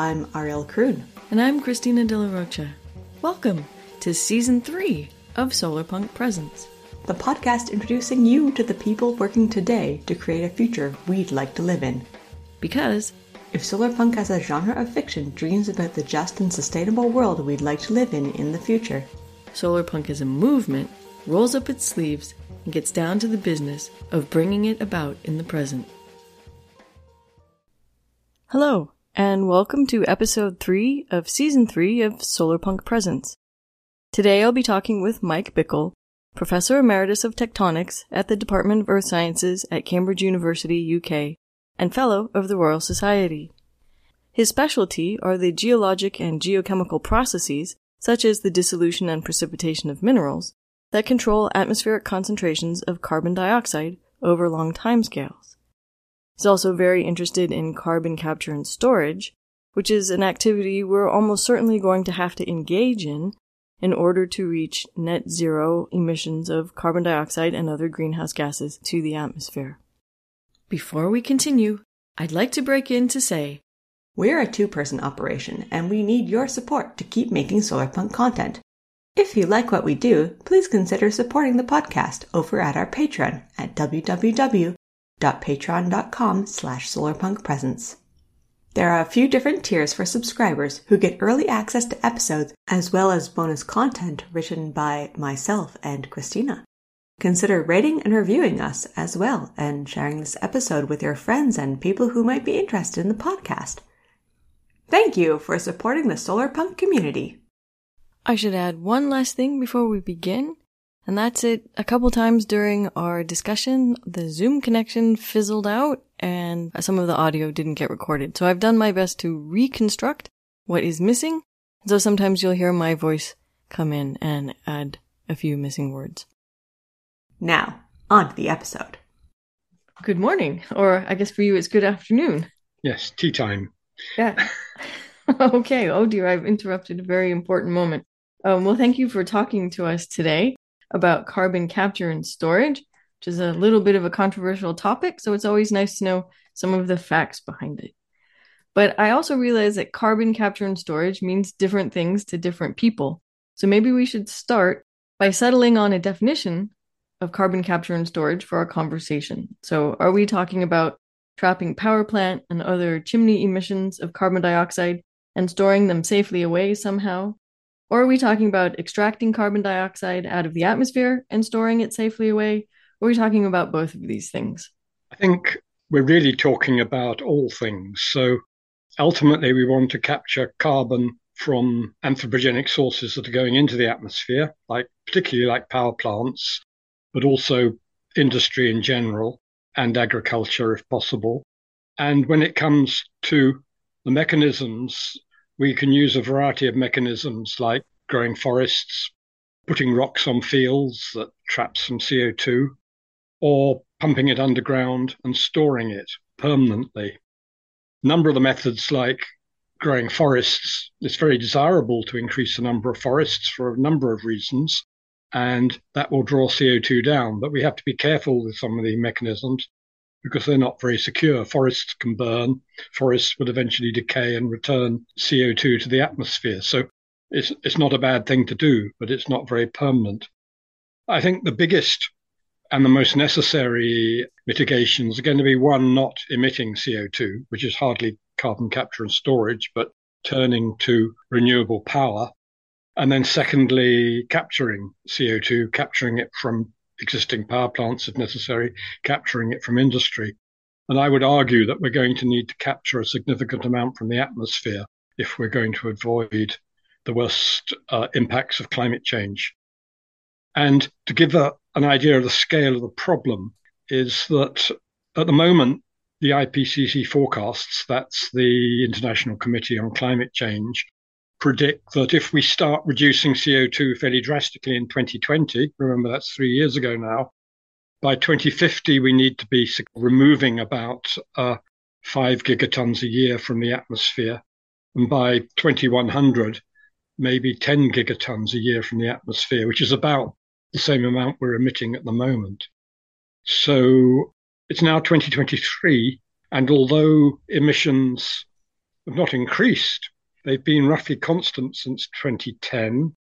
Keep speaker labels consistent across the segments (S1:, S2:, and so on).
S1: I'm Ariel Kroon.
S2: And I'm Christina De La Rocha. Welcome to Season 3 of Solarpunk Presents,
S1: the podcast introducing you to the people working today to create a future we'd like to live in.
S2: Because
S1: if solarpunk as a genre of fiction dreams about the just and sustainable world we'd like to live in in the future,
S2: solarpunk as a movement rolls up its sleeves and gets down to the business of bringing it about in the present. Hello, and welcome to episode 3 of season 3 of Solarpunk Presents. Today I'll be talking with Mike Bickle, Professor Emeritus of Tectonics at the Department of Earth Sciences at Cambridge University, UK, and Fellow of the Royal Society. His specialty are the geologic and geochemical processes, such as the dissolution and precipitation of minerals, that control atmospheric concentrations of carbon dioxide over long timescales. He's also very interested in carbon capture and storage, which is an activity we're almost certainly going to have to engage in in order to reach net zero emissions of carbon dioxide and other greenhouse gases to the atmosphere. Before we continue, I'd like to break in to say
S1: We're a two person operation and we need your support to keep making solarpunk content. If you like what we do, please consider supporting the podcast over at our Patreon at www patreon.com slash solarpunkpresents. There are a few different tiers for subscribers who get early access to episodes as well as bonus content written by myself and Christina. Consider rating and reviewing us as well and sharing this episode with your friends and people who might be interested in the podcast. Thank you for supporting the solarpunk community.
S2: I should add one last thing before we begin. And that's it. A couple times during our discussion, the Zoom connection fizzled out and some of the audio didn't get recorded. So I've done my best to reconstruct what is missing. So sometimes you'll hear my voice come in and add a few missing words.
S1: Now, on to the episode.
S2: Good morning, or I guess for you it's good afternoon.
S3: Yes, tea time.
S2: Yeah. okay. Oh dear, I've interrupted a very important moment. Um, well, thank you for talking to us today about carbon capture and storage, which is a little bit of a controversial topic. So it's always nice to know some of the facts behind it. But I also realize that carbon capture and storage means different things to different people. So maybe we should start by settling on a definition of carbon capture and storage for our conversation. So, are we talking about trapping power plant and other chimney emissions of carbon dioxide and storing them safely away somehow? Or are we talking about extracting carbon dioxide out of the atmosphere and storing it safely away? Or are we talking about both of these things?
S3: I think we're really talking about all things. So ultimately, we want to capture carbon from anthropogenic sources that are going into the atmosphere, like particularly like power plants, but also industry in general and agriculture if possible. And when it comes to the mechanisms we can use a variety of mechanisms like growing forests, putting rocks on fields that trap some CO2, or pumping it underground and storing it permanently. A number of the methods, like growing forests, it's very desirable to increase the number of forests for a number of reasons, and that will draw CO2 down. But we have to be careful with some of the mechanisms because they're not very secure. Forests can burn, forests would eventually decay and return CO2 to the atmosphere. So it's, it's not a bad thing to do, but it's not very permanent. I think the biggest and the most necessary mitigations are going to be one, not emitting CO2, which is hardly carbon capture and storage, but turning to renewable power. And then secondly, capturing CO2, capturing it from existing power plants if necessary, capturing it from industry. And I would argue that we're going to need to capture a significant amount from the atmosphere if we're going to avoid the worst uh, impacts of climate change. And to give a, an idea of the scale of the problem, is that at the moment, the IPCC forecasts, that's the International Committee on Climate Change, predict that if we start reducing CO2 fairly drastically in 2020, remember that's three years ago now, by 2050, we need to be removing about uh, five gigatons a year from the atmosphere. And by 2100, maybe 10 gigatons a year from the atmosphere, which is about the same amount we're emitting at the moment. So it's now 2023. And although emissions have not increased. They've been roughly constant since 2010.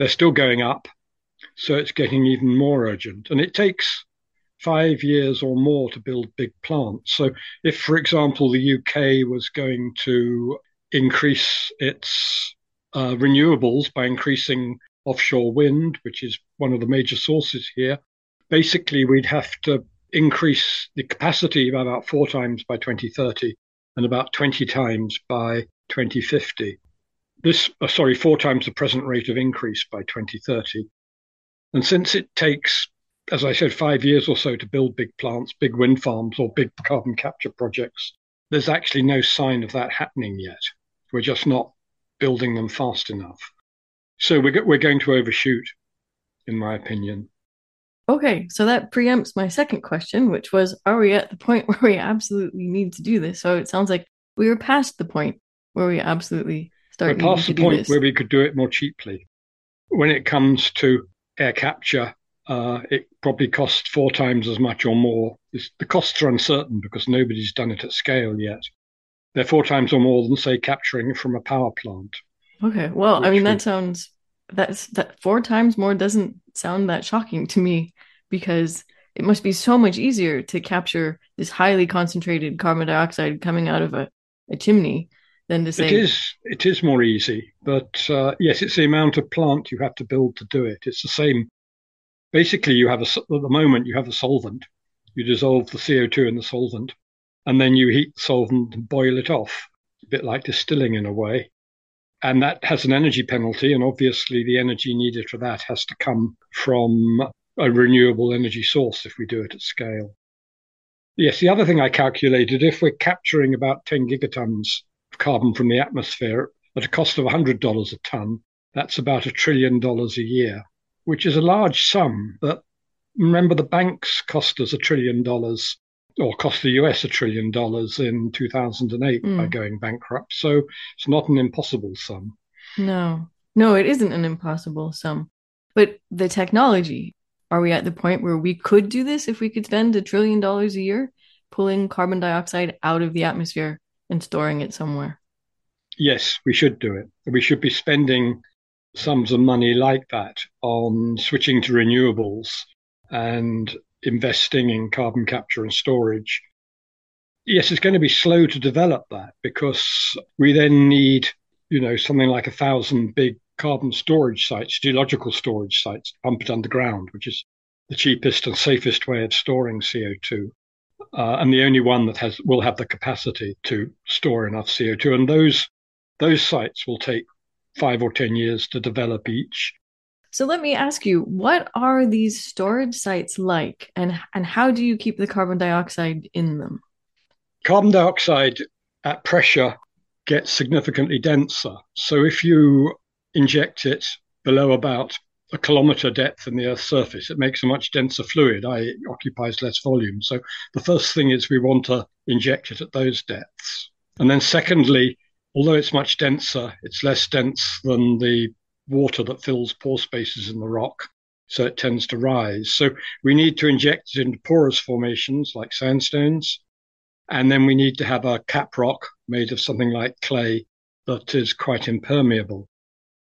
S3: They're still going up, so it's getting even more urgent. And it takes five years or more to build big plants. So, if, for example, the UK was going to increase its uh, renewables by increasing offshore wind, which is one of the major sources here, basically we'd have to increase the capacity by about four times by 2030 and about 20 times by 2050. This, uh, sorry, four times the present rate of increase by 2030. And since it takes, as I said, five years or so to build big plants, big wind farms, or big carbon capture projects, there's actually no sign of that happening yet. We're just not building them fast enough. So we're, we're going to overshoot, in my opinion.
S2: Okay, so that preempts my second question, which was Are we at the point where we absolutely need to do this? So it sounds like we were past the point where we absolutely start
S3: we're past
S2: the
S3: point
S2: this.
S3: where we could do it more cheaply. When it comes to air capture, uh, it probably costs four times as much or more. It's, the costs are uncertain because nobody's done it at scale yet. They're four times or more than, say, capturing from a power plant.
S2: Okay, well, I mean,
S3: would...
S2: that sounds that's that four times more doesn't sound that shocking to me because it must be so much easier to capture this highly concentrated carbon dioxide coming out of a, a chimney than to say
S3: it is it is more easy but uh, yes it's the amount of plant you have to build to do it. It's the same. Basically you have a at the moment you have a solvent. You dissolve the co2 in the solvent and then you heat the solvent and boil it off. A bit like distilling in a way. And that has an energy penalty and obviously the energy needed for that has to come from a renewable energy source if we do it at scale. Yes, the other thing I calculated if we're capturing about 10 gigatons carbon from the atmosphere at a cost of $100 a ton, that's about a trillion dollars a year, which is a large sum. But remember, the banks cost us a trillion dollars or cost the US a trillion dollars in 2008 mm. by going bankrupt. So it's not an impossible sum.
S2: No, no, it isn't an impossible sum. But the technology are we at the point where we could do this if we could spend a trillion dollars a year pulling carbon dioxide out of the atmosphere and storing it somewhere?
S3: Yes, we should do it. We should be spending sums of money like that on switching to renewables and investing in carbon capture and storage. Yes, it's going to be slow to develop that because we then need, you know, something like a thousand big carbon storage sites, geological storage sites, pump it underground, which is the cheapest and safest way of storing CO2. Uh, and the only one that has will have the capacity to store enough CO2. And those those sites will take five or ten years to develop each.
S2: So let me ask you, what are these storage sites like, and and how do you keep the carbon dioxide in them?
S3: Carbon dioxide at pressure gets significantly denser. So if you inject it below about a kilometer depth in the Earth's surface, it makes a much denser fluid, i.e., it occupies less volume. So the first thing is we want to inject it at those depths. And then secondly, although it's much denser, it's less dense than the water that fills pore spaces in the rock. So it tends to rise. So we need to inject it into porous formations like sandstones. And then we need to have a cap rock made of something like clay that is quite impermeable.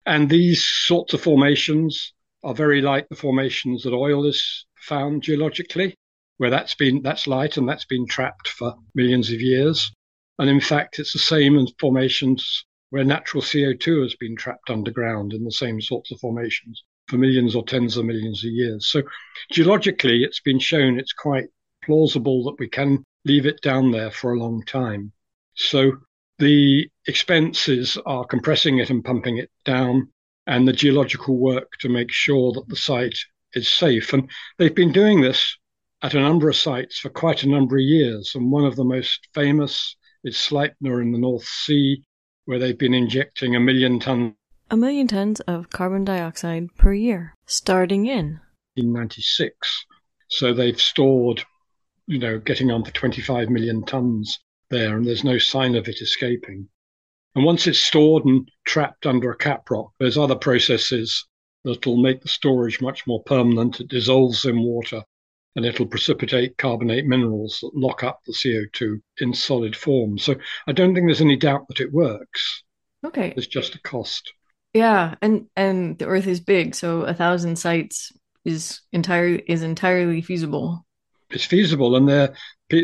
S3: And these sorts of formations are very like the formations that oil is found geologically, where that's been that's light and that's been trapped for millions of years. And in fact, it's the same as formations where natural CO2 has been trapped underground in the same sorts of formations for millions or tens of millions of years. So geologically, it's been shown it's quite plausible that we can leave it down there for a long time. So the expenses are compressing it and pumping it down, and the geological work to make sure that the site is safe. And they've been doing this at a number of sites for quite a number of years. And one of the most famous is Sleipner in the North Sea, where they've been injecting a million tons.
S2: A million tons of carbon dioxide per year, starting in
S3: 1996. So they've stored, you know, getting on for 25 million tons there, and there's no sign of it escaping. And once it's stored and trapped under a cap rock, there's other processes that'll make the storage much more permanent. It dissolves in water and it'll precipitate carbonate minerals that lock up the CO2 in solid form. So I don't think there's any doubt that it works.
S2: Okay.
S3: It's just a cost.
S2: Yeah, and and the Earth is big, so a thousand sites is entirely is entirely feasible.
S3: It's feasible, and there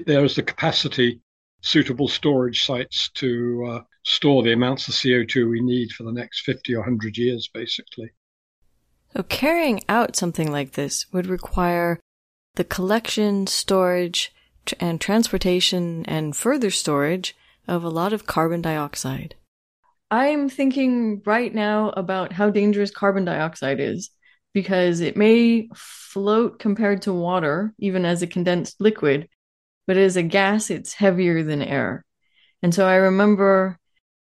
S3: there is the capacity, suitable storage sites to uh, store the amounts of CO2 we need for the next 50 or 100 years, basically.
S2: So carrying out something like this would require the collection, storage, and transportation and further storage of a lot of carbon dioxide. I'm thinking right now about how dangerous carbon dioxide is because it may float compared to water, even as a condensed liquid, but as a gas, it's heavier than air. And so I remember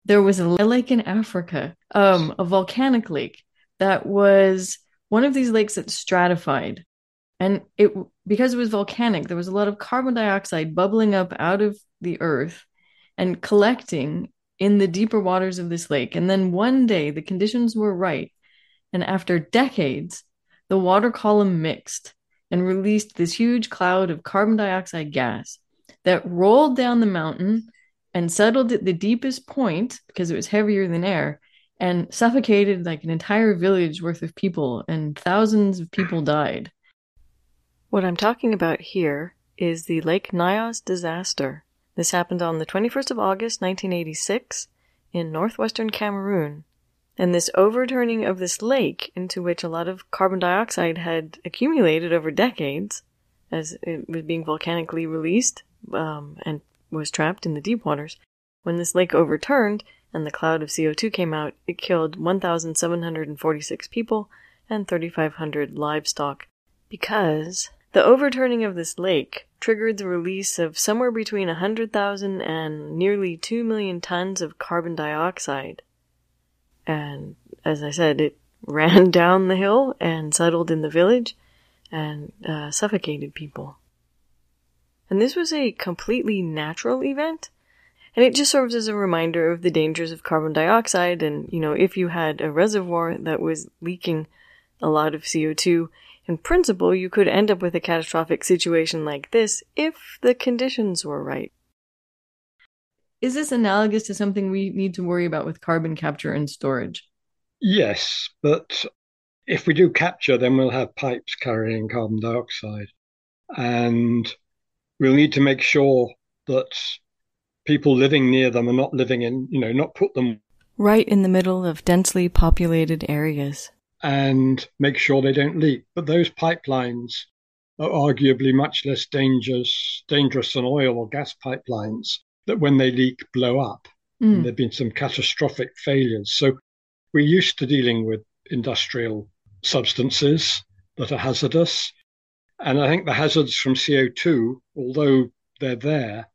S2: there was a lake in Africa, um, a volcanic lake that was one of these lakes that stratified. And it because it was volcanic, there was a lot of carbon dioxide bubbling up out of the earth and collecting in the deeper waters of this lake. And then one day the conditions were right. And after decades, the water column mixed and released this huge cloud of carbon dioxide gas that rolled down the mountain and settled at the deepest point because it was heavier than air and suffocated like an entire village worth of people, and thousands of people died. What I'm talking about here is the Lake Nyos disaster. This happened on the 21st of August, 1986, in northwestern Cameroon. And this overturning of this lake, into which a lot of carbon dioxide had accumulated over decades, as it was being volcanically released um, and was trapped in the deep waters, when this lake overturned and the cloud of CO2 came out, it killed 1,746 people and 3,500 livestock because the overturning of this lake triggered the release of somewhere between 100,000 and nearly 2 million tons of carbon dioxide. And as I said, it ran down the hill and settled in the village and uh, suffocated people. And this was a completely natural event. And it just serves as a reminder of the dangers of carbon dioxide. And, you know, if you had a reservoir that was leaking a lot of CO2, in principle, you could end up with a catastrophic situation like this if the conditions were right. Is this analogous to something we need to worry about with carbon capture and storage?
S3: Yes, but if we do capture, then we'll have pipes carrying carbon dioxide. And we'll need to make sure that people living near them are not living in, you know, not put them
S2: right in the middle of densely populated areas
S3: and make sure they don't leak. But those pipelines are arguably much less dangerous dangerous than oil or gas pipelines that when they leak blow up. Mm. There've been some catastrophic failures. So we're used to dealing with industrial substances that are hazardous. And I think the hazards from CO2, although they're there,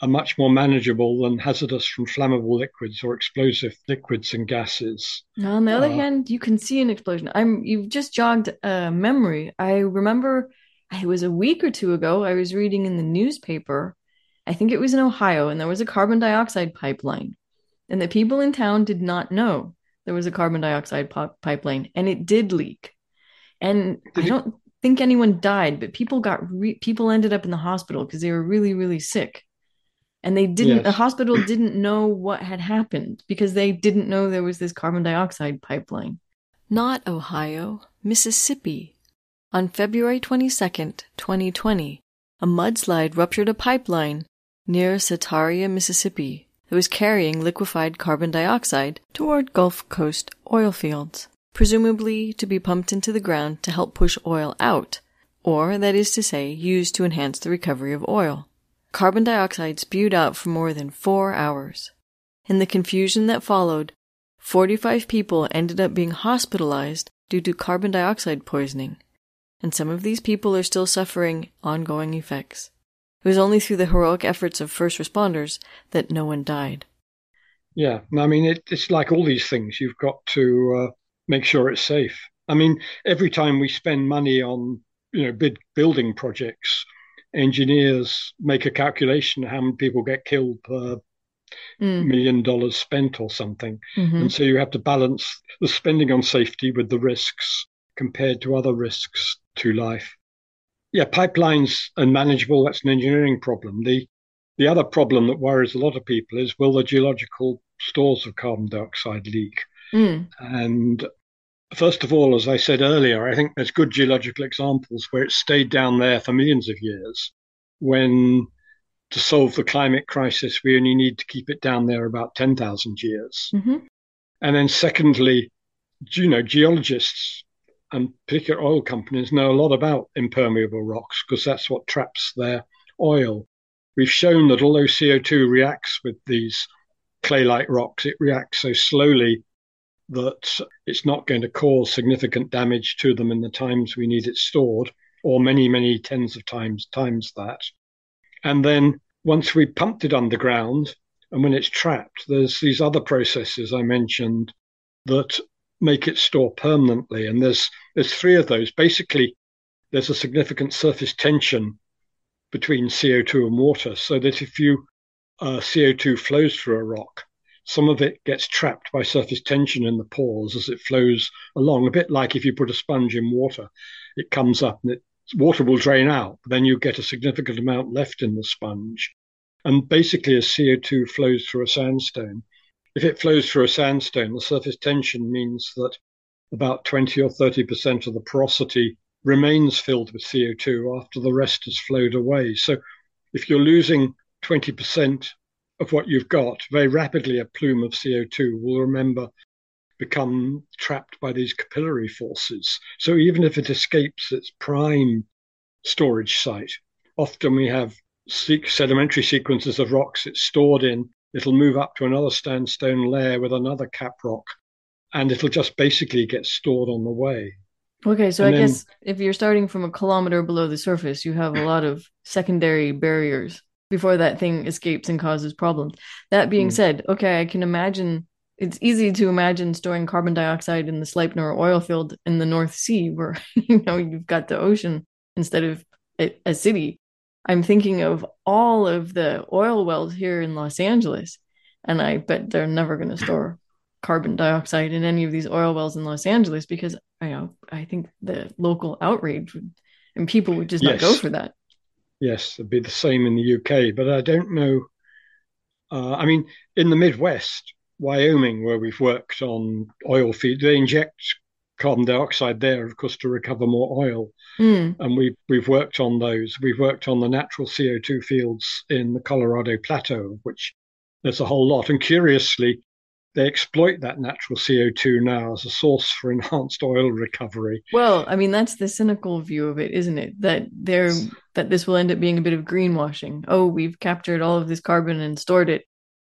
S3: are much more manageable than hazardous from flammable liquids or explosive liquids and gases.
S2: Now, on the other uh, hand, you can see an explosion. I'm you've just jogged a memory. I remember it was a week or two ago. I was reading in the newspaper. I think it was in Ohio, and there was a carbon dioxide pipeline, and the people in town did not know there was a carbon dioxide pipeline, and it did leak. And did I don't think anyone died, but people got re- people ended up in the hospital because they were really really sick and they didn't yes. the hospital didn't know what had happened because they didn't know there was this carbon dioxide pipeline not ohio mississippi on february 22nd 2020 a mudslide ruptured a pipeline near Satartia, Mississippi, that was carrying liquefied carbon dioxide toward Gulf Coast oil fields, presumably to be pumped into the ground to help push oil out, or, that is to say, used to enhance the recovery of oil. Carbon dioxide spewed out for more than four hours. In the confusion that followed, 45 people ended up being hospitalized due to carbon dioxide poisoning, and some of these people are still suffering ongoing effects. It was only through the heroic efforts of first responders that no one died.
S3: Yeah, I mean, it, it's like all these things. You've got to uh, make sure it's safe. I mean, every time we spend money on, you know, big building projects, engineers make a calculation how many people get killed per mm. million dollars spent or something. Mm-hmm. And so you have to balance the spending on safety with the risks compared to other risks to life. Yeah, pipelines are manageable. That's an engineering problem. The the other problem that worries a lot of people is will the geological stores of carbon dioxide leak?
S2: Mm.
S3: And first of all, as I said earlier, I think there's good geological examples where it stayed down there for millions of years when to solve the climate crisis, we only need to keep it down there about 10,000 years.
S2: Mm-hmm.
S3: And then, secondly, you know, geologists and particular oil companies know a lot about impermeable rocks because that's what traps their oil. We've shown that although CO2 reacts with these clay like rocks, it reacts so slowly that it's not going to cause significant damage to them in the times we need it stored, or many, many tens of times times that. And then once we pumped it underground, and when it's trapped, there's these other processes I mentioned that make it store permanently. And there's there's three of those. Basically, there's a significant surface tension between CO2 and water, so that if you uh, CO2 flows through a rock, some of it gets trapped by surface tension in the pores as it flows along. A bit like if you put a sponge in water, it comes up and it water will drain out, then you get a significant amount left in the sponge. And basically, as CO2 flows through a sandstone, if it flows through a sandstone, the surface tension means that about 20 or 30% of the porosity remains filled with CO2 after the rest has flowed away. So if you're losing 20% of what you've got, very rapidly a plume of CO2 will remember become trapped by these capillary forces. So even if it escapes its prime storage site, often we have sedimentary sequences of rocks it's stored in. It'll move up to another sandstone layer with another cap rock, and it'll just basically get stored on the way.
S2: Okay, so
S3: And
S2: I
S3: then-
S2: guess if you're starting from a kilometer below the surface, you have a lot of secondary barriers before that thing escapes and causes problems. That being
S3: Mm.
S2: said, okay, I can imagine it's easy to imagine storing carbon dioxide in the Sleipner oil field in the North Sea, where you know you've got the ocean instead of a, a city. I'm thinking of all of the oil wells here in Los Angeles, and I bet they're never going to store carbon dioxide in any of these oil wells in Los Angeles because you know I think the local outrage would, and people would just not go for that.
S3: Yes, it'd be the same in the UK, but I don't know. Uh, I mean, in the Midwest, Wyoming, where we've worked on oil feed, they inject carbon dioxide there, of course, to recover more oil.
S2: Mm,
S3: And we've we've worked on those. We've worked on the natural CO2 fields in the Colorado Plateau, which there's a whole lot. And curiously, they exploit that natural CO2 now as a source for enhanced oil recovery.
S2: Well, I mean that's the cynical view of it, isn't it? That they're that this will end up being a bit of greenwashing. Oh, we've captured all of this carbon and stored it,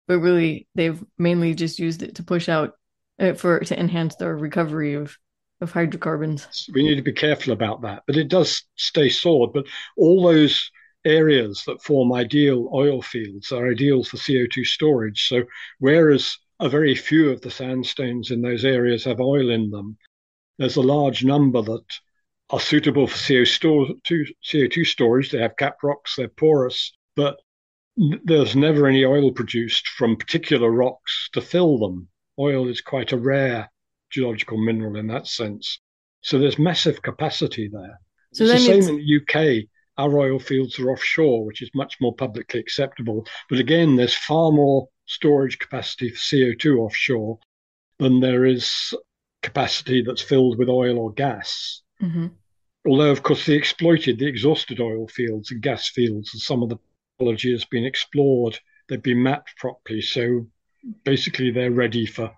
S2: but really they've mainly just used it to push out uh, for to enhance their recovery of of hydrocarbons.
S3: we need to be careful about that. But it does stay stored. But all those areas that form ideal oil fields are ideal for CO2 storage. So whereas a very few of the sandstones in those areas have oil in them, there's a large number that are suitable for CO2, CO2 storage. They have cap rocks, they're porous, but there's never any oil produced from particular rocks to fill them. Oil is quite a rare geological mineral in that sense. So there's massive capacity there.
S2: So
S3: it's the same
S2: it's-
S3: in the UK. Our oil fields are offshore, which is much more publicly acceptable. But again, there's far more storage capacity for CO2 offshore than there is capacity that's filled with oil or gas.
S2: Mhm.
S3: Although, of course, the exploited, the exhausted oil fields and gas fields, and some of the technology has been explored. They've been mapped properly. So basically, they're ready for,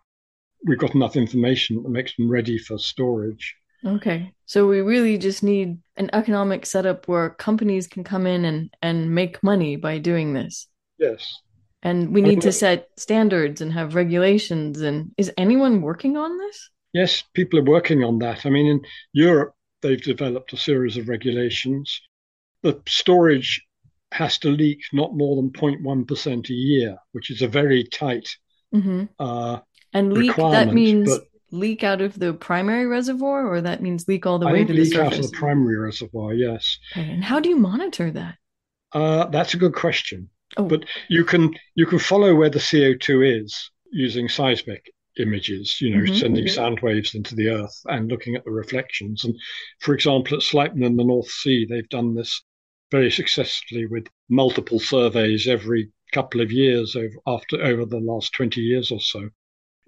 S3: we've got enough information that makes them ready for storage.
S2: Okay. So we really just need an economic setup where companies can come in and and make money by doing this.
S3: Yes.
S2: And we need to set standards and have regulations. And is anyone working on this?
S3: Yes, people are working on that. I mean, in Europe, they've developed a series of regulations. The storage has to leak not more than 0.1% a year, which is a very tight
S2: hmm
S3: uh,
S2: And leak, that means leak out of the primary reservoir, or that means leak all the
S3: I
S2: way to the
S3: leak out of the primary reservoir, yes.
S2: Okay. And how do you monitor that?
S3: Uh, that's a good question.
S2: Oh.
S3: But you can you can follow where the CO2 is using seismic. images, you know,
S2: Mhm,
S3: sending
S2: mhm.
S3: sound waves into the earth and looking at the reflections. And for example, at Sleipner in the North Sea, they've done this very successfully with multiple surveys every couple of years over, after over the last 20 years or so.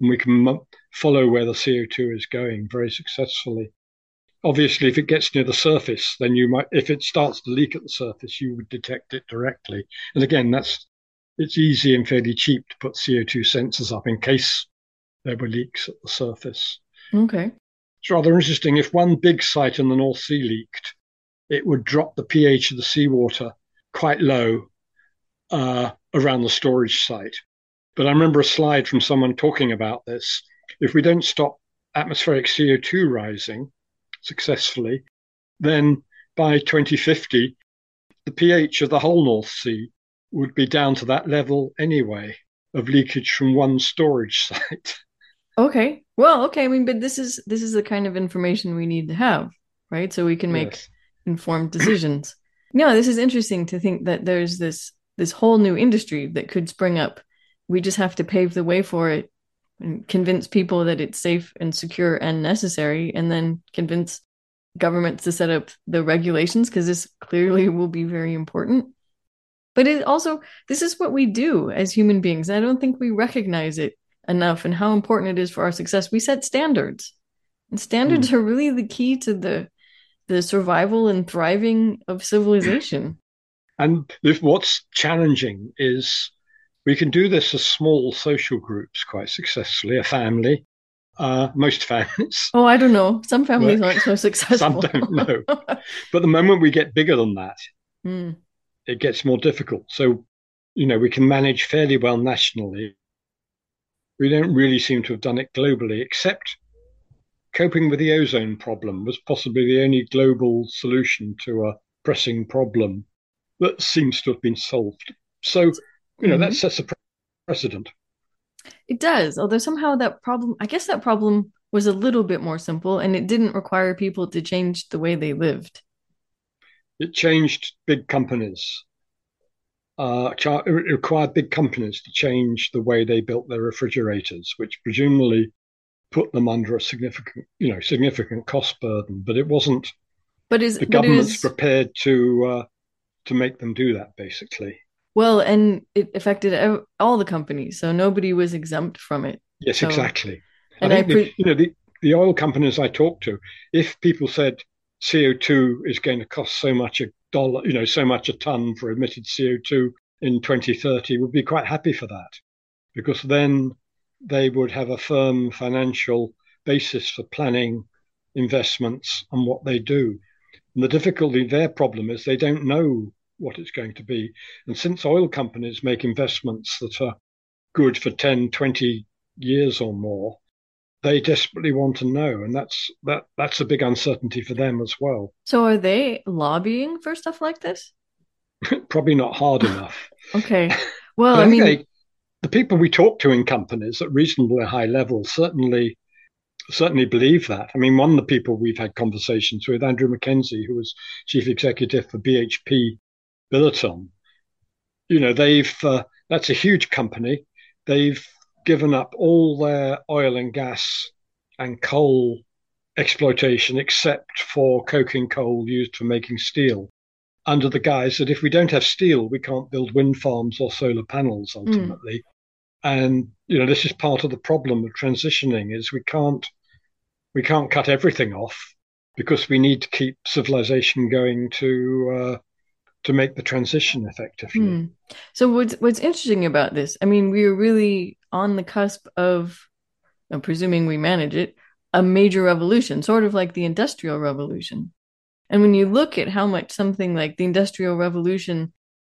S3: And we can follow where the CO2 is going very successfully. Obviously, if it gets near the surface, then you might, if it starts to leak at the surface, you would detect it directly. And again, that's, it's easy and fairly cheap to put CO2 sensors up in case there were leaks at the surface.
S2: Okay.
S3: It's rather interesting. If one big site in the North Sea leaked, it would drop the pH of the seawater quite low uh, around the storage site. But I remember a slide from someone talking about this. If we don't stop atmospheric CO2 rising successfully, then by 2050, the pH of the whole North Sea would be down to that level anyway of leakage from one storage site.
S2: Okay. Well, okay. I mean, but this is this is the kind of information we need to have, right? So we can make
S3: Yes.
S2: informed decisions. No, this is interesting to think that there's this this whole new industry that could spring up. We just have to pave the way for it and convince people that it's safe and secure and necessary, and then convince governments to set up the regulations because this clearly will be very important. But it also, this is what we do as human beings. I don't think we recognize it enough and how important it is for our success. We set standards, and standards hmm. are really the key to the the survival and thriving of civilization.
S3: And if what's challenging is we can do this as small social groups quite successfully, a family, uh, most families.
S2: Oh, I don't know. Some families
S3: Well,
S2: aren't so successful.
S3: Some don't know. But the moment we get bigger than that,
S2: Hmm.
S3: it gets more difficult. So, you know, we can manage fairly well nationally. We don't really seem to have done it globally, except coping with the ozone problem was possibly the only global solution to a pressing problem that seems to have been solved. So, you know, that
S2: Mhm.
S3: sets a pre- precedent.
S2: It does, although somehow that problem, I guess that problem was a little bit more simple and it didn't require people to change the way they lived.
S3: It changed big companies. Uh, it required big companies to change the way they built their refrigerators, which presumably put them under a significant, you know, significant cost burden. But it wasn't
S2: But is
S3: the government's
S2: is
S3: prepared to uh, to make them do that, basically.
S2: Well, and it affected all the companies, so nobody was exempt from it.
S3: Yes,
S2: So-
S3: exactly.
S2: And
S3: I
S2: I,
S3: think the, you know the, the oil companies I talked to, if people said CO two is going to cost so much a dollar, you know, so much a ton for emitted CO two in 2030, would be quite happy for that, because then they would have a firm financial basis for planning investments and what they do. And the difficulty, their problem is they don't know what it's going to be. And since oil companies make investments that are good for 10, 20 years or more, they desperately want to know. And that's that that's a big uncertainty for them as well.
S2: so are they lobbying for stuff like this?
S3: Probably not hard enough.
S2: Okay. Well, I mean,
S3: they, the people we talk to in companies at reasonably high levels certainly certainly believe that. I mean, one of the people we've had conversations with, Andrew Mackenzie, who was chief executive for BHP Billiton, you know, they've uh, that's a huge company. They've given up all their oil and gas and coal exploitation except for coking coal used for making steel under the guise that if we don't have steel, we can't build wind farms or solar panels ultimately. And you know, this is part of the problem of transitioning is we can't we can't cut everything off because we need to keep civilization going to uh, to make the transition effectively.
S2: hmm. So what's what's interesting about this? I mean, we are really on the cusp of, I'm presuming we manage it, a major revolution, sort of like the Industrial Revolution. And when you look at how much something like the Industrial Revolution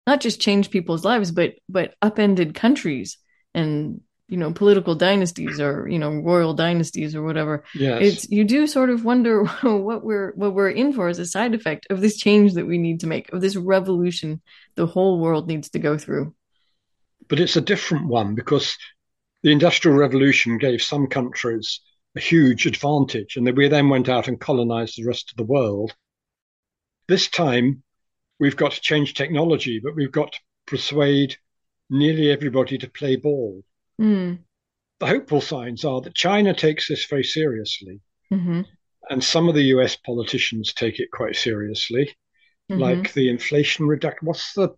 S2: not just changed people's lives, but but upended countries and you know political dynasties or you know royal dynasties or whatever.
S3: Yes.
S2: It's you do sort of wonder what we're what we're in for as a side effect of this change that we need to make, of this revolution the whole world needs to go through.
S3: but it's a different one because the Industrial Revolution gave some countries a huge advantage, and we then went out and colonized the rest of the world. This time, we've got to change technology, but we've got to persuade nearly everybody to play ball.
S2: Hmm.
S3: the hopeful signs are that China takes this very seriously.
S2: Mm-hmm.
S3: And some of the US politicians take it quite seriously,
S2: Mhm.
S3: like the Inflation Reduction. What's the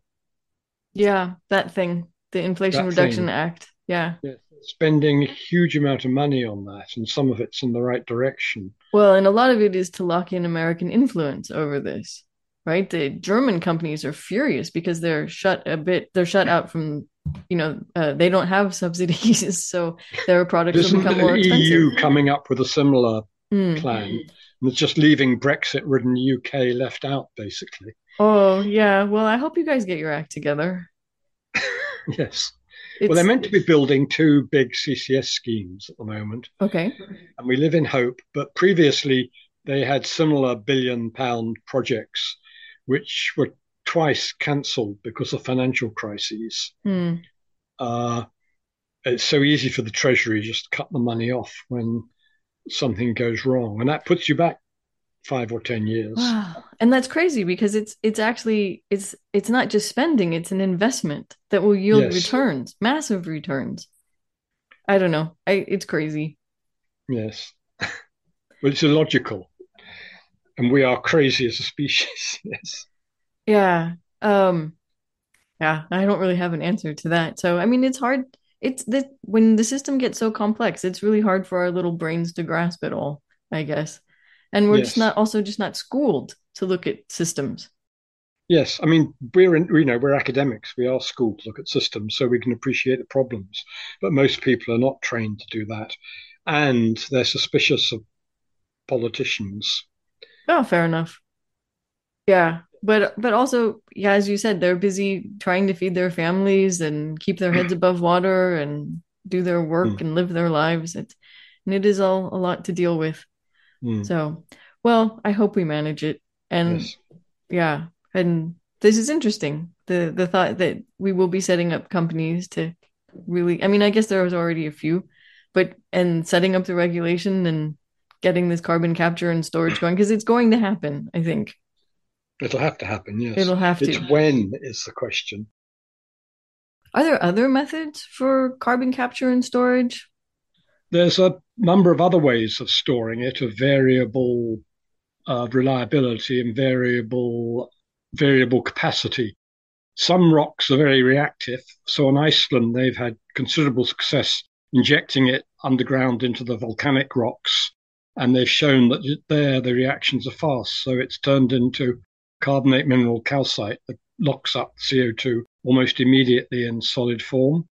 S2: Yeah, that thing, the Inflation
S3: That
S2: Reduction
S3: thing.
S2: Act. Yeah.
S3: spending a huge amount of money on that, and some of it's in the right direction.
S2: Well, and a lot of it is to lock in American influence over this, right? The German companies are furious because they're shut a bit, they're shut out from, you know, uh, they don't have subsidies, so their products will
S3: Isn't
S2: become
S3: the
S2: more expensive.
S3: EU coming up with a similar
S2: Mm.
S3: plan? And it's just leaving Brexit-ridden UK left out, basically.
S2: Oh, yeah. Well, I hope you guys get your act together.
S3: Yes.
S2: It's,
S3: Well, they're meant to be building two big CCS schemes at the moment,
S2: okay.
S3: and we live in hope. But previously, they had similar billion-pound projects, which were twice cancelled because of financial crises.
S2: Hmm.
S3: uh, it's so easy for the treasury just to cut the money off when something goes wrong, and that puts you back five or ten years.
S2: Wow. And that's crazy because it's it's actually it's it's not just spending, it's an investment that will yield
S3: Yes.
S2: returns, massive returns. I don't know. I it's crazy.
S3: Yes, well, it's illogical, and we are crazy as a species. yes,
S2: Yeah. Um yeah, I don't really have an answer to that. So I mean it's hard it's that when the system gets so complex, it's really hard for our little brains to grasp it all, I guess. And we're just not also just not schooled to look at systems.
S3: yes. I mean, we're in, you know we're academics. We are schooled to look at systems, so we can appreciate the problems. But most people are not trained to do that, and they're suspicious of politicians.
S2: Oh, fair enough. Yeah, but but also, yeah, as you said, they're busy trying to feed their families and keep their heads above water and do their work
S3: Mm.
S2: and live their lives. It's and it is all a lot to deal with.
S3: Hmm.
S2: So, well, I hope we manage it. And
S3: Yes.
S2: yeah, and this is interesting. The the thought that we will be setting up companies to really, I mean, I guess there was already a few, but and setting up the regulation and getting this carbon capture and storage going because it's going to happen, I think.
S3: It'll have to happen, yes.
S2: It'll have
S3: It's
S2: to.
S3: when is the question.
S2: Are there other methods for carbon capture and storage?
S3: There's a number of other ways of storing it of variable uh, reliability and variable variable capacity. Some rocks are very reactive. So in Iceland, they've had considerable success injecting it underground into the volcanic rocks, and they've shown that there the reactions are fast. So it's turned into carbonate mineral calcite that locks up CO2 almost immediately in solid form.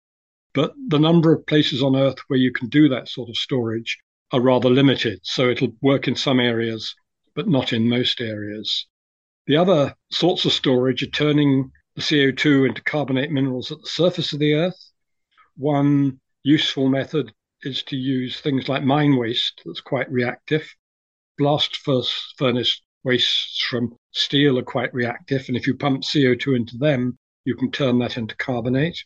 S3: But the number of places on Earth where you can do that sort of storage are rather limited. So it'll work in some areas, but not in most areas. The other sorts of storage are turning the CO2 into carbonate minerals at the surface of the Earth. One useful method is to use things like mine waste that's quite reactive. Blast furnace wastes from steel are quite reactive, and if you pump CO2 into them, you can turn that into carbonate.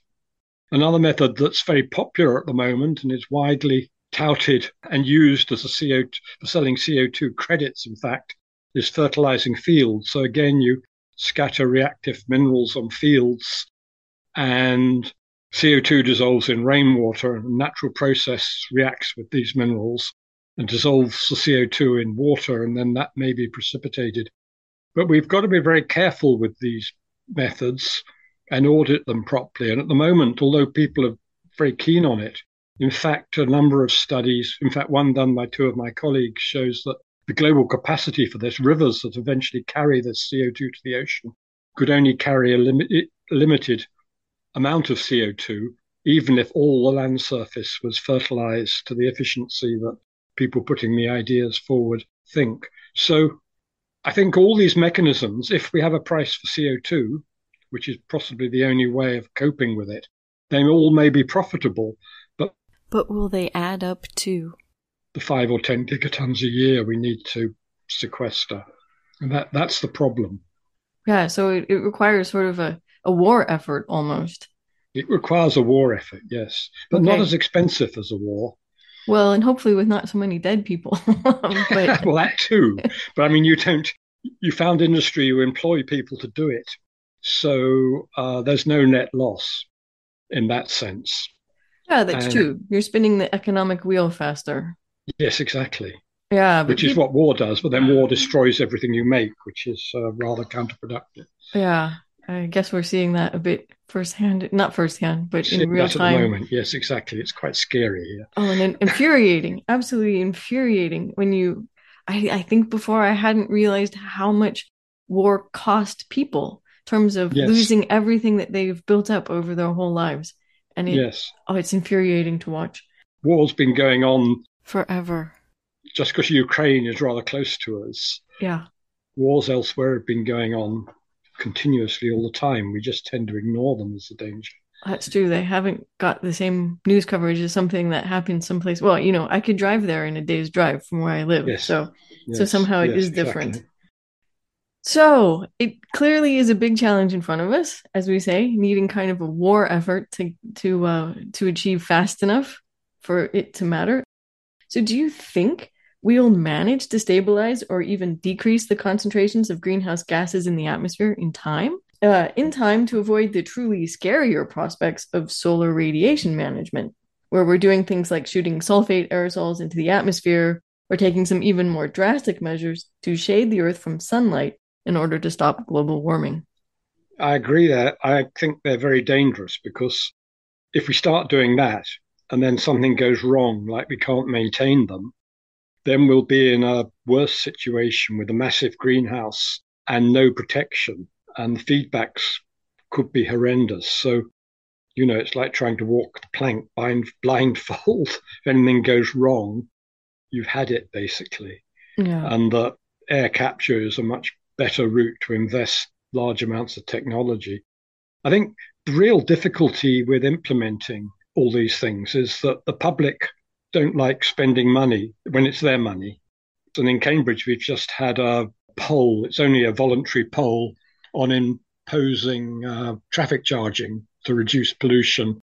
S3: Another method that's very popular at the moment and is widely touted and used as a CO2 for selling CO2 credits, in fact, is fertilizing fields. So again, you scatter reactive minerals on fields and CO2 dissolves in rainwater and a natural process reacts with these minerals and dissolves the CO2 in water and then that may be precipitated. But we've got to be very careful with these methods and audit them properly. And at the moment, although people are very keen on it, in fact, a number of studies, in fact, one done by two of my colleagues, shows that the global capacity for this, rivers that eventually carry this CO2 to the ocean, could only carry a limit, limited amount of CO2, even if all the land surface was fertilized to the efficiency that people putting the ideas forward think. So I think all these mechanisms, if we have a price for CO2, which is possibly the only way of coping with it, they all may be profitable, but
S2: But will they add up to?
S3: the five or ten gigatons a year we need to sequester. And that, that's the problem.
S2: Yeah, so it, it requires sort of a, a war effort almost.
S3: It requires a war effort, yes, but
S2: Okay.
S3: not as expensive as a war.
S2: Well, and hopefully with not so many dead people. but
S3: well, that too. But I mean, you don't. You found industry. You employ people to do it, so uh, there's no net loss in that sense.
S2: Yeah, that's
S3: And-
S2: true. You're spinning the economic wheel faster.
S3: Yes, exactly.
S2: Yeah,
S3: Which is what war does, but then war destroys everything you make, which is uh, rather counterproductive.
S2: yeah, I guess we're seeing that a bit firsthand. Not firsthand, but in real
S3: that at the
S2: time.
S3: moment, yes, exactly. It's quite scary here.
S2: Oh, and then infuriating, absolutely infuriating when you I, I think before I hadn't realized how much war cost people in terms of
S3: Yes.
S2: losing everything that they've built up over their whole lives. And it,
S3: Yes,
S2: oh, it's infuriating to watch.
S3: war's been going on
S2: Forever.
S3: just because Ukraine is rather close to us.
S2: Yeah.
S3: Wars elsewhere have been going on continuously all the time. We just tend to ignore them as a danger.
S2: That's true. They haven't got the same news coverage as something that happened someplace. Well, you know, I could drive there in a day's drive from where I live.
S3: Yes.
S2: So So somehow it
S3: yes,
S2: is different.
S3: exactly.
S2: So it clearly is a big challenge in front of us, as we say, needing kind of a war effort to to uh, to achieve fast enough for it to matter. So do you think we'll manage to stabilize or even decrease the concentrations of greenhouse gases in the atmosphere in time? Uh, in time to avoid the truly scarier prospects of solar radiation management, where we're doing things like shooting sulfate aerosols into the atmosphere or taking some even more drastic measures to shade the Earth from sunlight in order to stop global warming.
S3: I agree there. I think they're very dangerous because if we start doing that and then something goes wrong, like we can't maintain them, then we'll be in a worse situation with a massive greenhouse and no protection. And the feedbacks could be horrendous. So, you know, it's like trying to walk the plank blind, blindfold. if anything goes wrong, you've had it basically
S2: Yeah.
S3: and that air capture is a much better route to invest large amounts of technology. I think the real difficulty with implementing all these things is that the public don't like spending money when it's their money. And in Cambridge, we've just had a poll, it's only a voluntary poll on imposing uh, traffic charging to reduce pollution,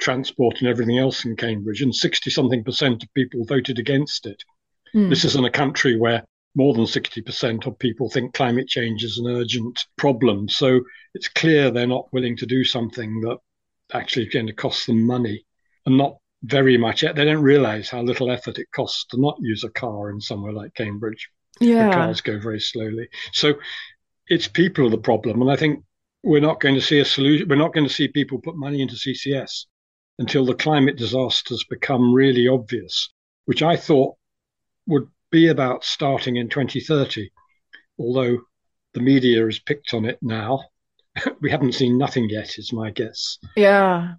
S3: transport, and everything else in Cambridge. And 60 something percent of people voted against it.
S2: Hmm.
S3: This is in a country where more than 60% of people think climate change is an urgent problem. So it's clear they're not willing to do something that actually is going to cost them money and not very much. Yet. They don't realize how little effort it costs to not use a car in somewhere like Cambridge. The
S2: yeah.
S3: cars go very slowly. So it's people are the problem. And I think we're not going to see a solution. We're not going to see people put money into CCS until the climate disasters become really obvious, which I thought would be about starting in 2030. Although the media has picked on it now, we haven't seen nothing yet, is my guess.
S2: Yeah.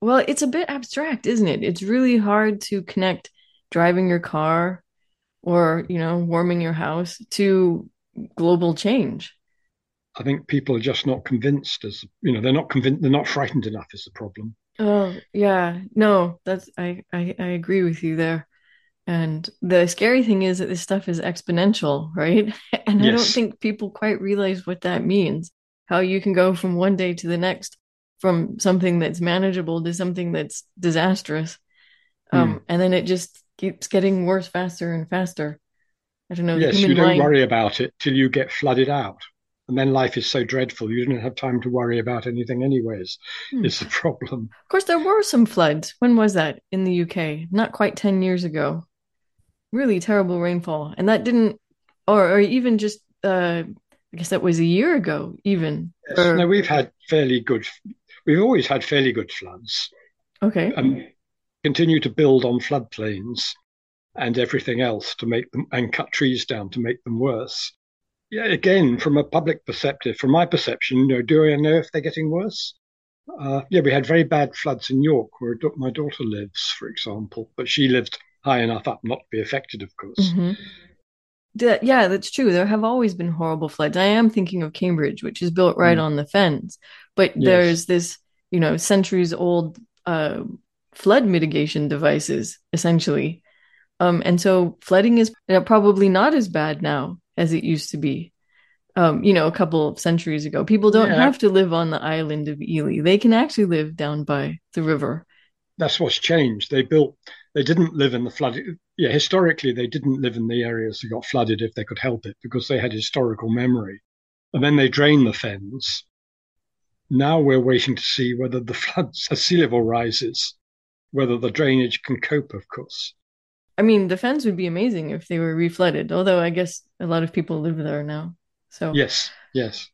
S2: Well, it's a bit abstract, isn't it? It's really hard to connect driving your car or, you know, warming your house to global change.
S3: I think people are just not convinced as you know, they're not convinced they're not frightened enough is the problem.
S2: Oh, yeah. No, that's I, I I agree with you there. And the scary thing is that this stuff is exponential, right? And I don't think people quite realize what that means. How you can go from one day to the next from something that's manageable to something that's disastrous. Um, and then it just keeps getting worse faster and faster. I don't know,
S3: yes, you don't
S2: mind.
S3: worry about it till you get flooded out. And then life is so dreadful you don't have time to worry about anything anyways.
S2: Hmm.
S3: It's the problem.
S2: Of course, there were some floods. When was that in the UK? Not quite 10 years ago. Really terrible rainfall. And that didn't, or, or even just, uh, I guess that was a year ago, even.
S3: Yes.
S2: Or-
S3: No, we've had fairly good we've always had fairly good floods.
S2: okay.
S3: and continue to build on floodplains and everything else to make them and cut trees down to make them worse. Yeah, again, from a public perspective, from my perception, you know, do I know if they're getting worse? Uh, yeah, we had very bad floods in York, where my daughter lives, for example, but she lived high enough up not to be affected, of course.
S2: Mhm. Yeah, that's true. There have always been horrible floods. I am thinking of Cambridge, which is built right
S3: Mm.
S2: on the fens, but
S3: Yes.
S2: there's this, you know, centuries old uh, flood mitigation devices, essentially. Um, and so flooding is probably not as bad now as it used to be. Um, you know, a couple of centuries ago, people don't
S3: Yeah.
S2: have to live on the island of Ely. They can actually live down by the river.
S3: That's what's changed. They built, they didn't live in the flooded. Yeah, historically, they didn't live in the areas that got flooded if they could help it because they had historical memory. And then they drained the fens. Now we're waiting to see whether the floods, as sea level rises, whether the drainage can cope, of course.
S2: I mean, the fens would be amazing if they were reflooded, although I guess a lot of people live there now. So
S3: yes, yes.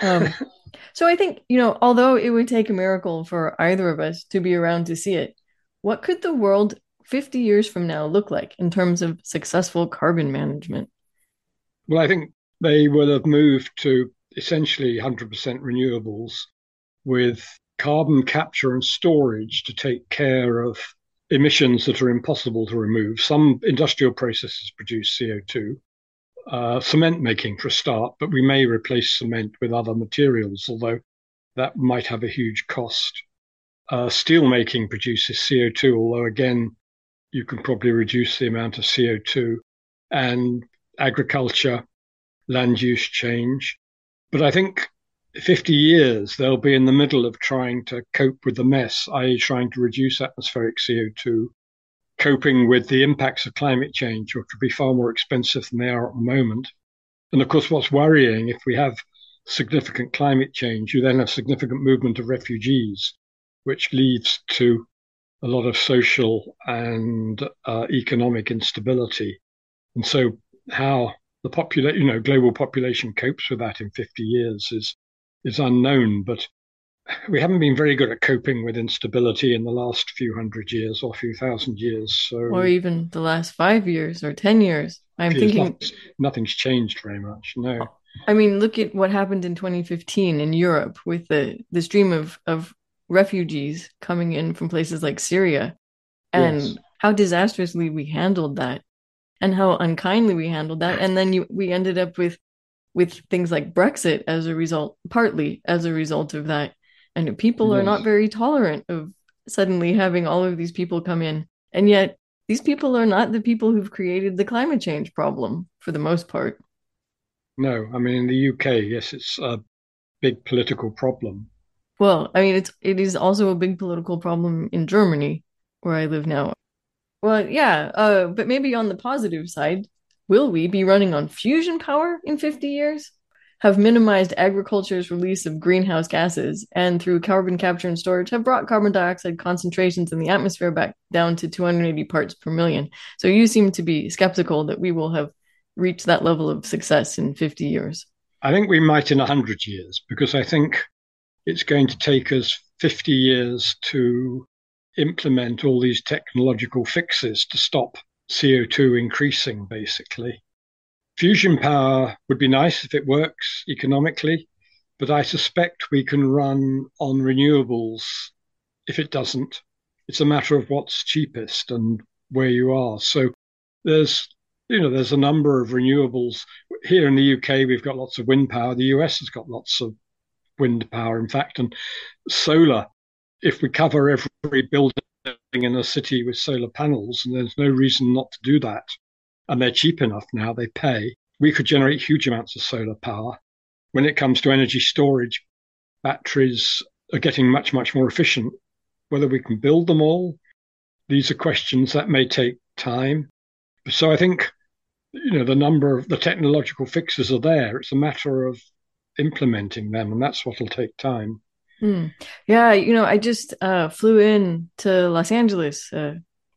S2: um, so I think you know, although it would take a miracle for either of us to be around to see it, what could the world 50 years from now look like in terms of successful carbon management?
S3: Well, I think they will have moved to essentially 100% renewables with carbon capture and storage to take care of emissions that are impossible to remove. Some industrial processes produce CO2. Uh, cement making for a start, but we may replace cement with other materials, although that might have a huge cost. Uh, steel making produces CO2, although again, you can probably reduce the amount of CO2. And agriculture, land use change. But I think 50 years, they'll be in the middle of trying to cope with the mess, i.e., trying to reduce atmospheric CO2, coping with the impacts of climate change, which will be far more expensive than they are at the moment. And of course, what's worrying, if we have significant climate change, you then have significant movement of refugees, which leads to a lot of social and uh, economic instability. And so, how the population, you know, global population copes with that in 50 years is is unknown, but we haven't been very good at coping with instability in the last few hundred years or few thousand years. So,
S2: or even the last five years or 10 years. I'm thinking
S3: nothing's changed very much. No.
S2: I mean, look at what happened in 2015 in Europe with the, the stream of, of refugees coming in from places like Syria and yes. how disastrously we handled that and how unkindly we handled that. And then you, we ended up with with things like Brexit as a result, partly as a result of that. And people yes. are not very tolerant of suddenly having all of these people come in. And yet, these people are not the people who've created the climate change problem for the most part.
S3: No, I mean, in the UK, yes, it's a big political problem.
S2: Well, I mean, it's it is also a big political problem in Germany, where I live now. Well, yeah, uh, but maybe on the positive side, Will we be running on fusion power in 50 years? Have minimized agriculture's release of greenhouse gases and through carbon capture and storage have brought carbon dioxide concentrations in the atmosphere back down to 280 parts per million. So you seem to be skeptical that we will have reached that level of success in 50 years.
S3: I think we might in 100 years because I think it's going to take us 50 years to implement all these technological fixes to stop CO2 increasing, basically. Fusion power would be nice if it works economically, but I suspect we can run on renewables if it doesn't. It's a matter of what's cheapest and where you are. So there's you know there's a number of renewables here in the UK we've got lots of wind power the US has got lots of wind power in fact and solar if we cover every building in a city with solar panels, and there's no reason not to do that. And they're cheap enough now, they pay. We could generate huge amounts of solar power. When it comes to energy storage, batteries are getting much, much more efficient. Whether we can build them all, these are questions that may take time. So I think, you know, the number of the technological fixes are there. It's a matter of implementing them, and that's what'll take time.
S2: Mm. Yeah, you know, I just uh, flew in to Los Angeles uh,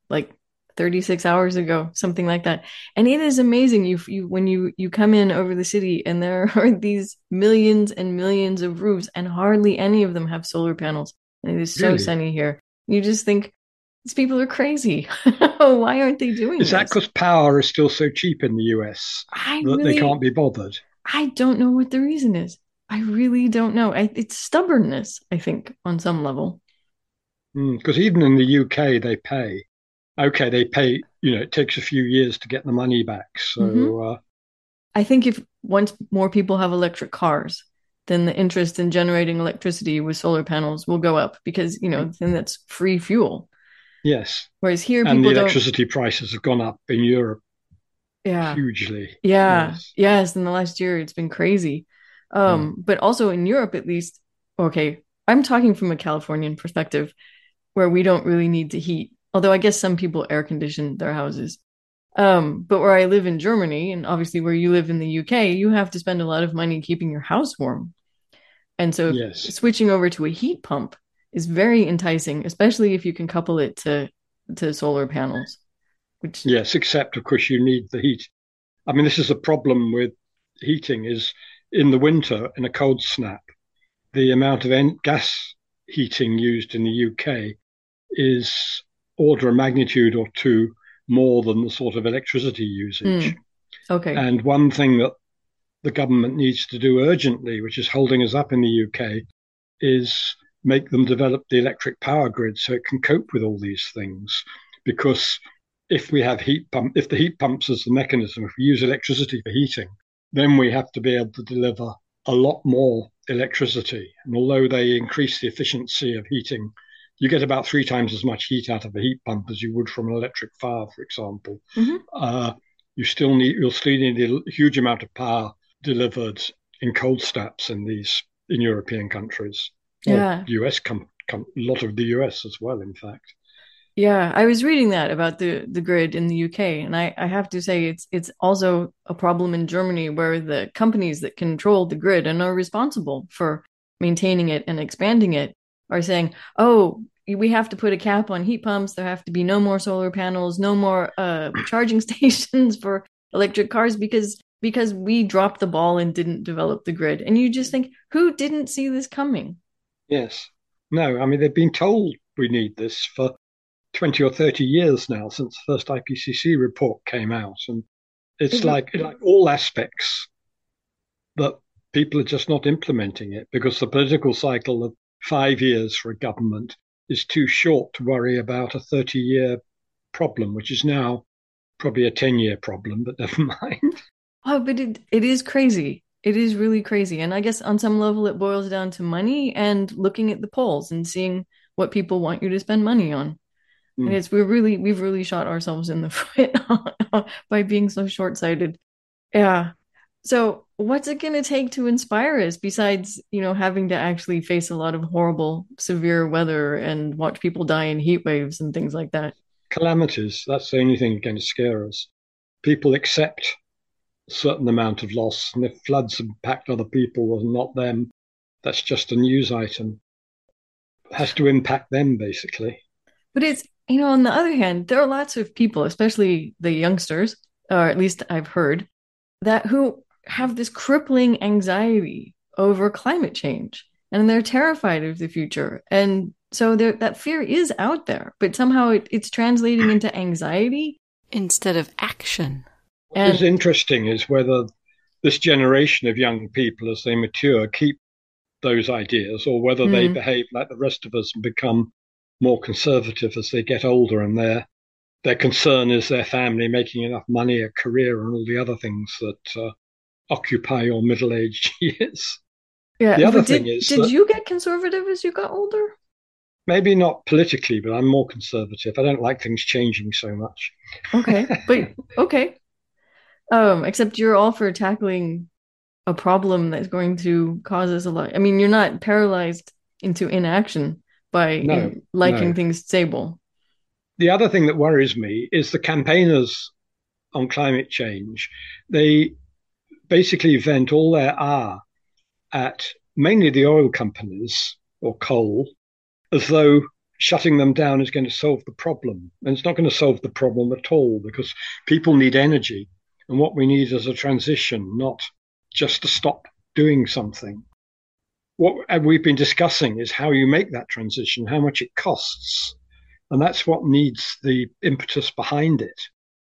S2: like 36 hours ago, something like that. And it is amazing you you when you you come in over the city and there are these millions and millions of roofs and hardly any of them have solar panels. And it is so really? sunny here. You just think these people are crazy. Why aren't they doing
S3: is this? that because power is still so cheap in the US I that really, they can't be bothered?
S2: I don't know what the reason is. I really don't know. I, it's stubbornness, I think, on some level.
S3: Because mm, even in the UK, they pay. Okay, they pay. You know, it takes a few years to get the money back. So, mm-hmm. uh,
S2: I think if once more people have electric cars, then the interest in generating electricity with solar panels will go up because you know then that's free fuel.
S3: Yes.
S2: Whereas here,
S3: and the electricity don't... prices have gone up in Europe.
S2: Yeah.
S3: Hugely.
S2: Yeah. Yes. yes. In the last year, it's been crazy. Um, mm. But also in Europe, at least, okay, I'm talking from a Californian perspective where we don't really need to heat, although I guess some people air condition their houses. Um, but where I live in Germany, and obviously where you live in the UK, you have to spend a lot of money keeping your house warm. And so yes. switching over to a heat pump is very enticing, especially if you can couple it to to solar panels.
S3: Which yes, except of course you need the heat. I mean, this is a problem with heating is in the winter in a cold snap, the amount of gas heating used in the UK is order of magnitude or two more than the sort of electricity usage. Mm.
S2: Okay.
S3: And one thing that the government needs to do urgently, which is holding us up in the UK, is make them develop the electric power grid so it can cope with all these things. Because if we have heat pump, if the heat pumps as the mechanism, if we use electricity for heating, then we have to be able to deliver a lot more electricity. And although they increase the efficiency of heating, you get about three times as much heat out of a heat pump as you would from an electric fire, for example. Mm-hmm. Uh, you still need you'll still need a huge amount of power delivered in cold snaps in these in European countries.
S2: Yeah,
S3: US com, com, a lot of the US as well, in fact.
S2: Yeah, I was reading that about the the grid in the UK, and I, I have to say it's it's also a problem in Germany where the companies that control the grid and are responsible for maintaining it and expanding it are saying, "Oh, we have to put a cap on heat pumps. There have to be no more solar panels, no more uh, charging stations for electric cars because because we dropped the ball and didn't develop the grid." And you just think, who didn't see this coming?
S3: Yes. No, I mean they've been told we need this for 20 or 30 years now since the first IPCC report came out. And it's mm-hmm. like, like all aspects that people are just not implementing it because the political cycle of five years for a government is too short to worry about a 30 year problem, which is now probably a 10 year problem, but never mind.
S2: Oh, but it, it is crazy. It is really crazy. And I guess on some level, it boils down to money and looking at the polls and seeing what people want you to spend money on. Mm. And it's we're really we've really shot ourselves in the foot by being so short sighted. Yeah. So what's it going to take to inspire us besides you know having to actually face a lot of horrible severe weather and watch people die in heat waves and things like that
S3: calamities that's the only thing going to scare us people accept a certain amount of loss and if floods impact other people and not them that's just a news item it has to impact them basically
S2: but it's you know, on the other hand, there are lots of people, especially the youngsters, or at least I've heard, that who have this crippling anxiety over climate change and they're terrified of the future. And so that fear is out there, but somehow it, it's translating into anxiety
S1: instead of action.
S3: What and, is interesting is whether this generation of young people, as they mature, keep those ideas or whether mm. they behave like the rest of us and become more conservative as they get older, and their their concern is their family making enough money, a career, and all the other things that uh, occupy your middle aged years.
S2: Yeah. The other did, thing is, did you get conservative as you got older?
S3: Maybe not politically, but I'm more conservative. I don't like things changing so much.
S2: Okay, but okay. Um, except you're all for tackling a problem that's going to cause us a lot. I mean, you're not paralyzed into inaction by no, liking no. things stable.
S3: The other thing that worries me is the campaigners on climate change. They basically vent all their ire at mainly the oil companies or coal, as though shutting them down is going to solve the problem. And it's not going to solve the problem at all because people need energy. And what we need is a transition, not just to stop doing something what we've been discussing is how you make that transition, how much it costs. And that's what needs the impetus behind it.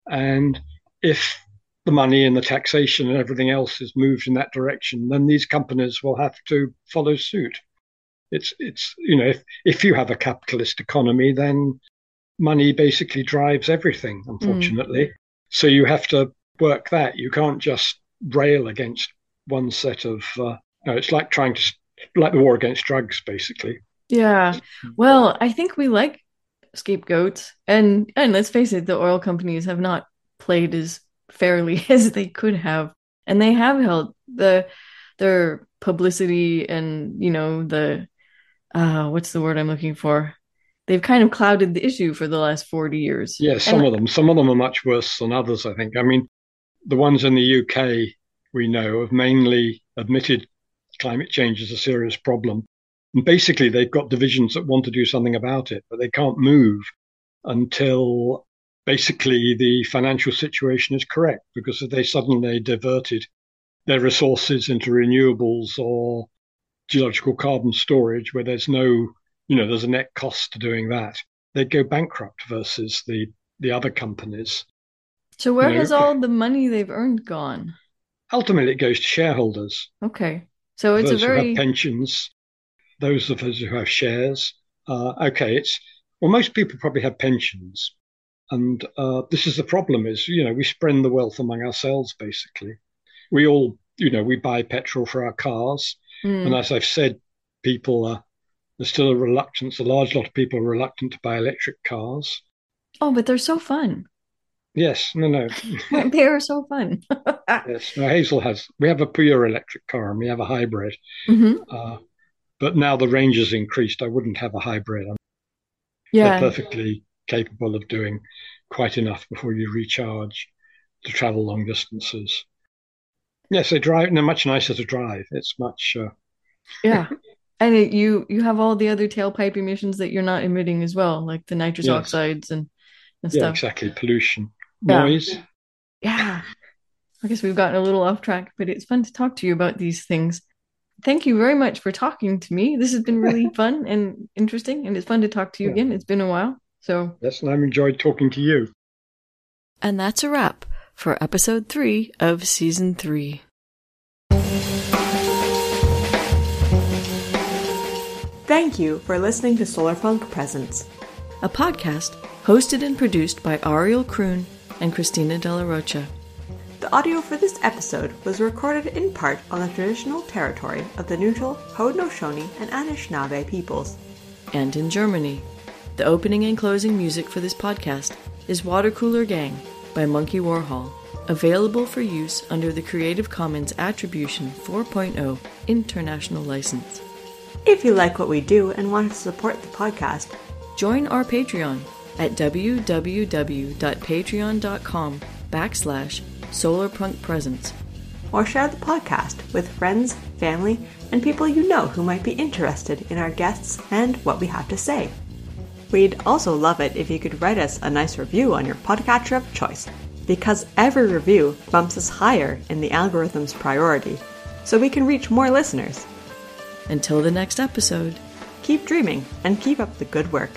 S3: And if the money and the taxation and everything else is moved in that direction, then these companies will have to follow suit. It's, it's, you know, if, if you have a capitalist economy, then money basically drives everything, unfortunately. Mm. So you have to work that. You can't just rail against one set of, uh, no, it's like trying to like the war against drugs, basically.
S2: Yeah. Well, I think we like scapegoats, and and let's face it, the oil companies have not played as fairly as they could have, and they have held the their publicity and you know the uh what's the word I'm looking for? They've kind of clouded the issue for the last 40 years.
S3: Yeah, some and, of them. Some of them are much worse than others, I think. I mean, the ones in the UK we know have mainly admitted climate change is a serious problem And basically, they've got divisions that want to do something about it, but they can't move until basically the financial situation is correct. Because if they suddenly diverted their resources into renewables or geological carbon storage, where there's no, you know, there's a net cost to doing that, they'd go bankrupt versus the the other companies.
S2: So where you know, has all the money they've earned gone?
S3: Ultimately, it goes to shareholders.
S2: Okay, so it's
S3: those
S2: a very
S3: who have pensions. Those of us who have shares. Uh, okay, it's well, most people probably have pensions, and uh, this is the problem: is you know we spread the wealth among ourselves. Basically, we all you know we buy petrol for our cars, mm. and as I've said, people are there's still a reluctance. A large lot of people are reluctant to buy electric cars.
S2: Oh, but they're so fun.
S3: Yes, no, no.
S2: they are so fun.
S3: yes, no, Hazel has. We have a pure electric car and we have a hybrid. Mm-hmm. Uh, but now the range has increased. I wouldn't have a hybrid. yeah, they're perfectly capable of doing quite enough before you recharge to travel long distances. Yes, they drive. And They're much nicer to drive. It's much. Uh,
S2: yeah, and it, you you have all the other tailpipe emissions that you're not emitting as well, like the nitrous yes. oxides and, and
S3: yeah,
S2: stuff.
S3: exactly. Pollution. Noise.
S2: Yeah. I guess we've gotten a little off track, but it's fun to talk to you about these things. Thank you very much for talking to me. This has been really fun and interesting, and it's fun to talk to you yeah. again. It's been a while. So,
S3: yes, and I've enjoyed talking to you.
S2: And that's a wrap for episode three of season three.
S1: Thank you for listening to Solarpunk Presents,
S2: a podcast hosted and produced by Ariel Kroon and Christina De La Rocha.
S1: The audio for this episode was recorded in part on the traditional territory of the neutral Haudenosaunee and Anishinaabe peoples.
S2: And in Germany. The opening and closing music for this podcast is Water Cooler Gang by Monkey Warhol, available for use under the Creative Commons Attribution 4.0 International License.
S1: If you like what we do and want to support the podcast,
S2: join our Patreon at www.patreon.com backslash solarpunkpresents.
S1: Or share the podcast with friends, family, and people you know who might be interested in our guests and what we have to say. We'd also love it if you could write us a nice review on your podcatcher of choice, because every review bumps us higher in the algorithm's priority, so we can reach more listeners.
S2: Until the next episode,
S1: keep dreaming and keep up the good work.